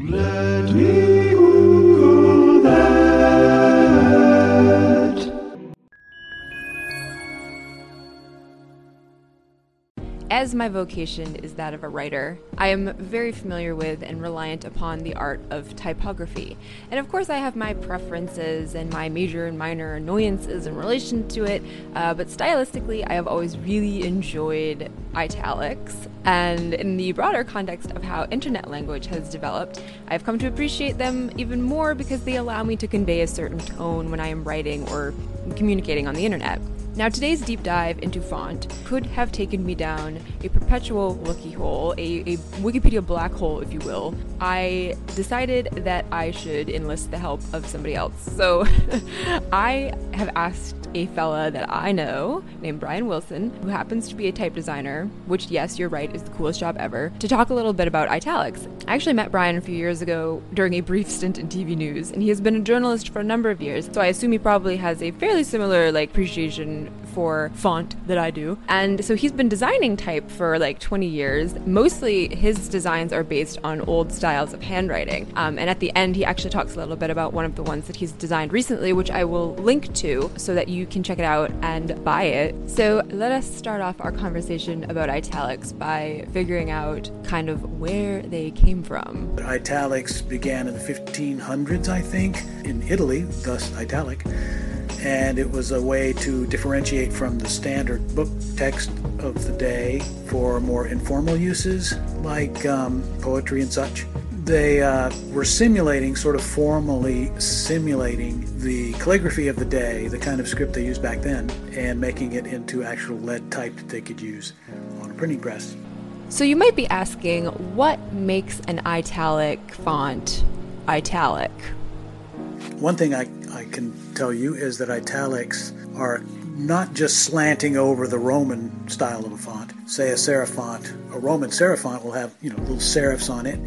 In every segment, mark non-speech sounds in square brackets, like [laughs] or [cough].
Let me As my vocation is that of a writer, I am very familiar with and reliant upon the art of typography. And of course, I have my preferences and my major and minor annoyances in relation to it, uh, but stylistically, I have always really enjoyed italics. And in the broader context of how internet language has developed, I've come to appreciate them even more because they allow me to convey a certain tone when I am writing or communicating on the internet. Now, today's deep dive into font could have taken me down a perpetual looky hole, a, a, Wikipedia black hole, if you will. I decided that I should enlist the help of somebody else. So [laughs] I have asked a fella that I know named Brian Willson, who happens to be a type designer, which, yes, you're right, is the coolest job ever, to talk a little bit about italics. I actually met Brian a few years ago during a brief stint in TV news, and he has been a journalist for a number of years, so I assume he probably has a fairly similar like appreciation for font that I do. And so he's been designing type for like 20 years. Mostly his designs are based on old styles of handwriting. Um, and at the end, he actually talks a little bit about one of the ones that he's designed recently, which I will link to so that you can check it out and buy it. So let us start off our conversation about italics by figuring out kind of where they came from. Italics began in the 1500s, I think, in Italy, thus italic and it was a way to differentiate from the standard book text of the day for more informal uses like um, poetry and such. They uh, were simulating, sort of formally simulating the calligraphy of the day, the kind of script they used back then, and making it into actual lead type that they could use on a printing press. So you might be asking, what makes an italic font italic? One thing I, I can tell you is that italics are not just slanting over the Roman style of a font. Say a serif font, a Roman serif font will have you know little serifs on it.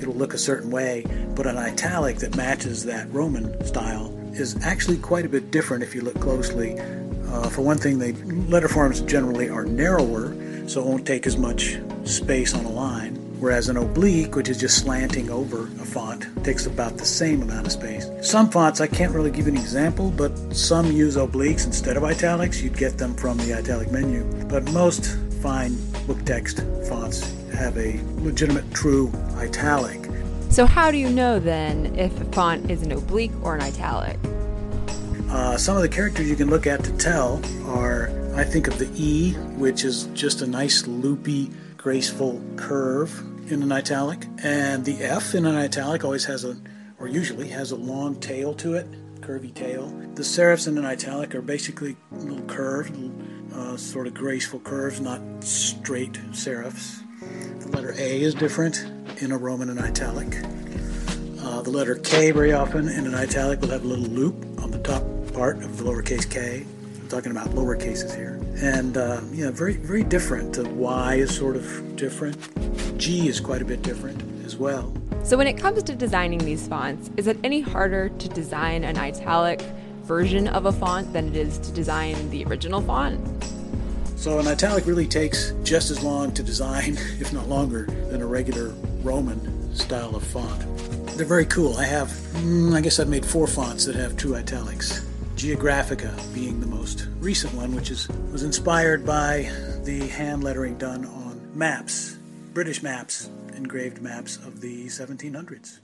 It'll look a certain way, but an italic that matches that Roman style is actually quite a bit different if you look closely. Uh, for one thing, the letter forms generally are narrower, so it won't take as much space on a line whereas an oblique, which is just slanting over a font, takes about the same amount of space. Some fonts, I can't really give an example, but some use obliques instead of italics. You'd get them from the italic menu. But most fine book text fonts have a legitimate true italic. So, how do you know then if a font is an oblique or an italic? Uh, some of the characters you can look at to tell are, I think of the E, which is just a nice loopy, graceful curve in an italic, and the F in an italic always has a, or usually has a long tail to it, curvy tail. The serifs in an italic are basically little curved, uh, sort of graceful curves, not straight serifs. The letter A is different in a Roman and italic. Uh, the letter K very often in an italic will have a little loop on the top part of the lowercase k. Talking about lower cases here. And uh, yeah, very very different. The Y is sort of different. G is quite a bit different as well. So when it comes to designing these fonts, is it any harder to design an italic version of a font than it is to design the original font? So an italic really takes just as long to design, [laughs] if not longer, than a regular Roman style of font. They're very cool. I have, mm, I guess I've made four fonts that have true italics. Geographica being the most recent one, which is was inspired by the hand lettering done on maps, British maps, engraved maps of the 1700s.